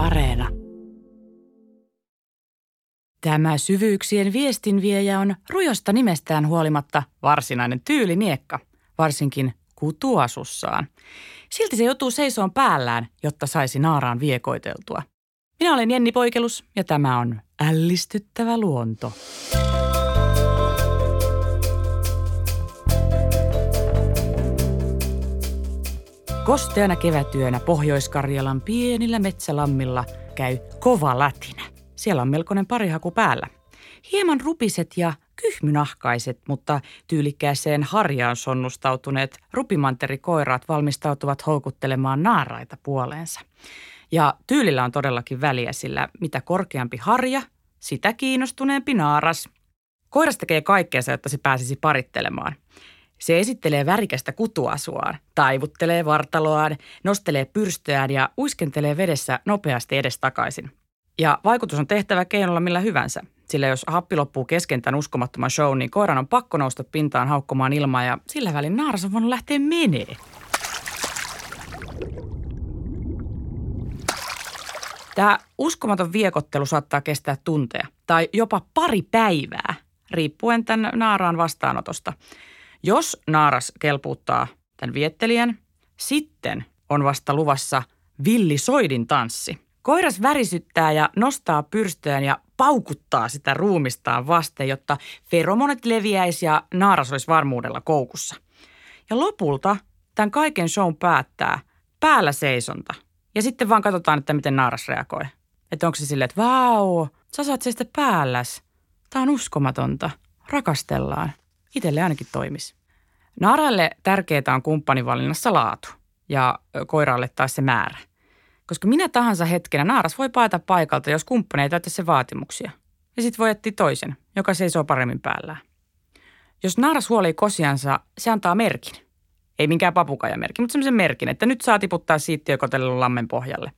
Areena. Tämä syvyyksien viestinviejä on rujosta nimestään huolimatta varsinainen tyyliniekka, varsinkin kutuasussaan. Silti se joutuu seisoon päällään, jotta saisi naaraan viekoiteltua. Minä olen Jenni Poikelus ja tämä on Ällistyttävä luonto. Kosteana kevätyönä Pohjois-Karjalan pienillä metsälammilla käy kova lätinä. Siellä on melkoinen parihaku päällä. Hieman rupiset ja kyhmynahkaiset, mutta tyylikkääseen harjaan sonnustautuneet rupimanterikoiraat valmistautuvat houkuttelemaan naaraita puoleensa. Ja tyylillä on todellakin väliä, sillä mitä korkeampi harja, sitä kiinnostuneempi naaras. Koiras tekee kaikkeensa, jotta se pääsisi parittelemaan – se esittelee värikästä kutuasuaan, taivuttelee vartaloaan, nostelee pyrstöään ja uiskentelee vedessä nopeasti edestakaisin. Ja vaikutus on tehtävä keinolla millä hyvänsä, sillä jos happi loppuu kesken tämän uskomattoman show, niin koiran on pakko nousta pintaan haukkomaan ilmaa ja sillä välin naaras on voinut lähteä menee. Tämä uskomaton viekottelu saattaa kestää tunteja tai jopa pari päivää, riippuen tämän naaraan vastaanotosta – jos naaras kelpuuttaa tämän viettelijän, sitten on vasta luvassa villi soidin tanssi. Koiras värisyttää ja nostaa pyrstöään ja paukuttaa sitä ruumistaan vasten, jotta feromonit leviäisi ja naaras olisi varmuudella koukussa. Ja lopulta tämän kaiken shown päättää päällä seisonta. Ja sitten vaan katsotaan, että miten naaras reagoi. Että onko se silleen, että vau, sä saat seistä päälläs. Tämä on uskomatonta. Rakastellaan itselle ainakin toimisi. Naaralle tärkeää on kumppanivalinnassa laatu ja koiralle taas se määrä. Koska minä tahansa hetkenä naaras voi paeta paikalta, jos kumppani ei täytä se vaatimuksia. Ja sitten voi etsiä toisen, joka seisoo paremmin päällään. Jos naaras huolii kosiansa, se antaa merkin. Ei minkään papukaijamerkin, mutta semmoisen merkin, että nyt saa tiputtaa siittiökotelon lammen pohjalle.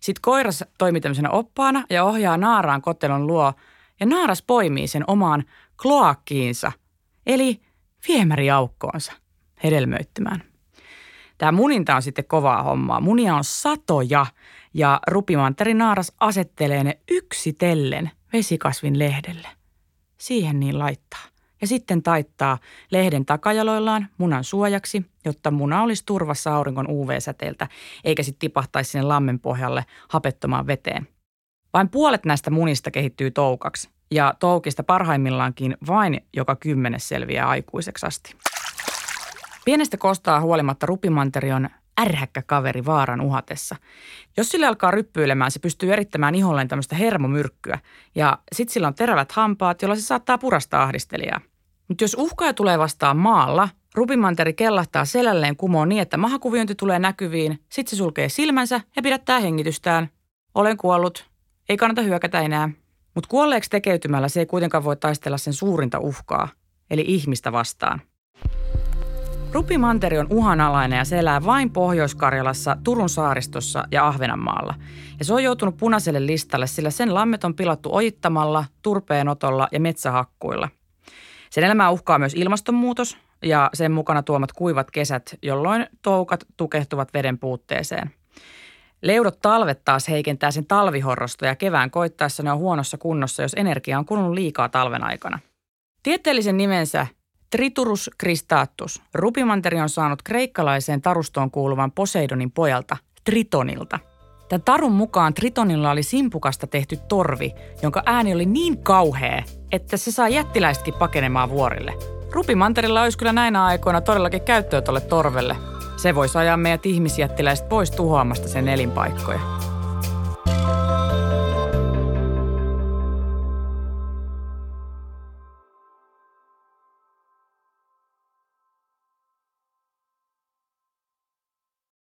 Sitten koiras toimii tämmöisenä oppaana ja ohjaa naaraan kotelon luo ja naaras poimii sen omaan kloakkiinsa – eli viemäriaukkoonsa hedelmöittymään. Tämä muninta on sitten kovaa hommaa. Munia on satoja ja naaras asettelee ne yksitellen vesikasvin lehdelle. Siihen niin laittaa. Ja sitten taittaa lehden takajaloillaan munan suojaksi, jotta muna olisi turvassa auringon UV-säteeltä, eikä sitten tipahtaisi sinne lammen pohjalle hapettomaan veteen. Vain puolet näistä munista kehittyy toukaksi, ja toukista parhaimmillaankin vain joka kymmenes selviää aikuiseksi asti. Pienestä kostaa huolimatta rupimanteri on ärhäkkä kaveri vaaran uhatessa. Jos sille alkaa ryppyilemään, se pystyy erittämään iholleen tämmöistä hermomyrkkyä ja sitten sillä on terävät hampaat, jolla se saattaa purastaa ahdistelijaa. Mutta jos uhkaaja tulee vastaan maalla, rupimanteri kellahtaa selälleen kumoon niin, että mahakuviointi tulee näkyviin, sitten se sulkee silmänsä ja pidättää hengitystään. Olen kuollut. Ei kannata hyökätä enää. Mutta kuolleeksi tekeytymällä se ei kuitenkaan voi taistella sen suurinta uhkaa, eli ihmistä vastaan. Rupimanteri on uhanalainen ja se elää vain Pohjois-Karjalassa, Turun saaristossa ja Ahvenanmaalla. Ja se on joutunut punaiselle listalle, sillä sen lammet on pilattu ojittamalla, turpeenotolla ja metsähakkuilla. Sen elämää uhkaa myös ilmastonmuutos ja sen mukana tuomat kuivat kesät, jolloin toukat tukehtuvat veden puutteeseen – Leudot talvet taas heikentää sen talvihorrosta ja kevään koittaessa ne on huonossa kunnossa, jos energia on kulunut liikaa talven aikana. Tieteellisen nimensä Triturus cristatus. Rupimanteri on saanut kreikkalaiseen tarustoon kuuluvan Poseidonin pojalta, Tritonilta. Tämän tarun mukaan Tritonilla oli simpukasta tehty torvi, jonka ääni oli niin kauhea, että se saa jättiläisetkin pakenemaan vuorille. Rupimanterilla olisi kyllä näinä aikoina todellakin käyttöä tuolle torvelle, se voisi ajaa meidät ihmisjättiläiset pois tuhoamasta sen elinpaikkoja.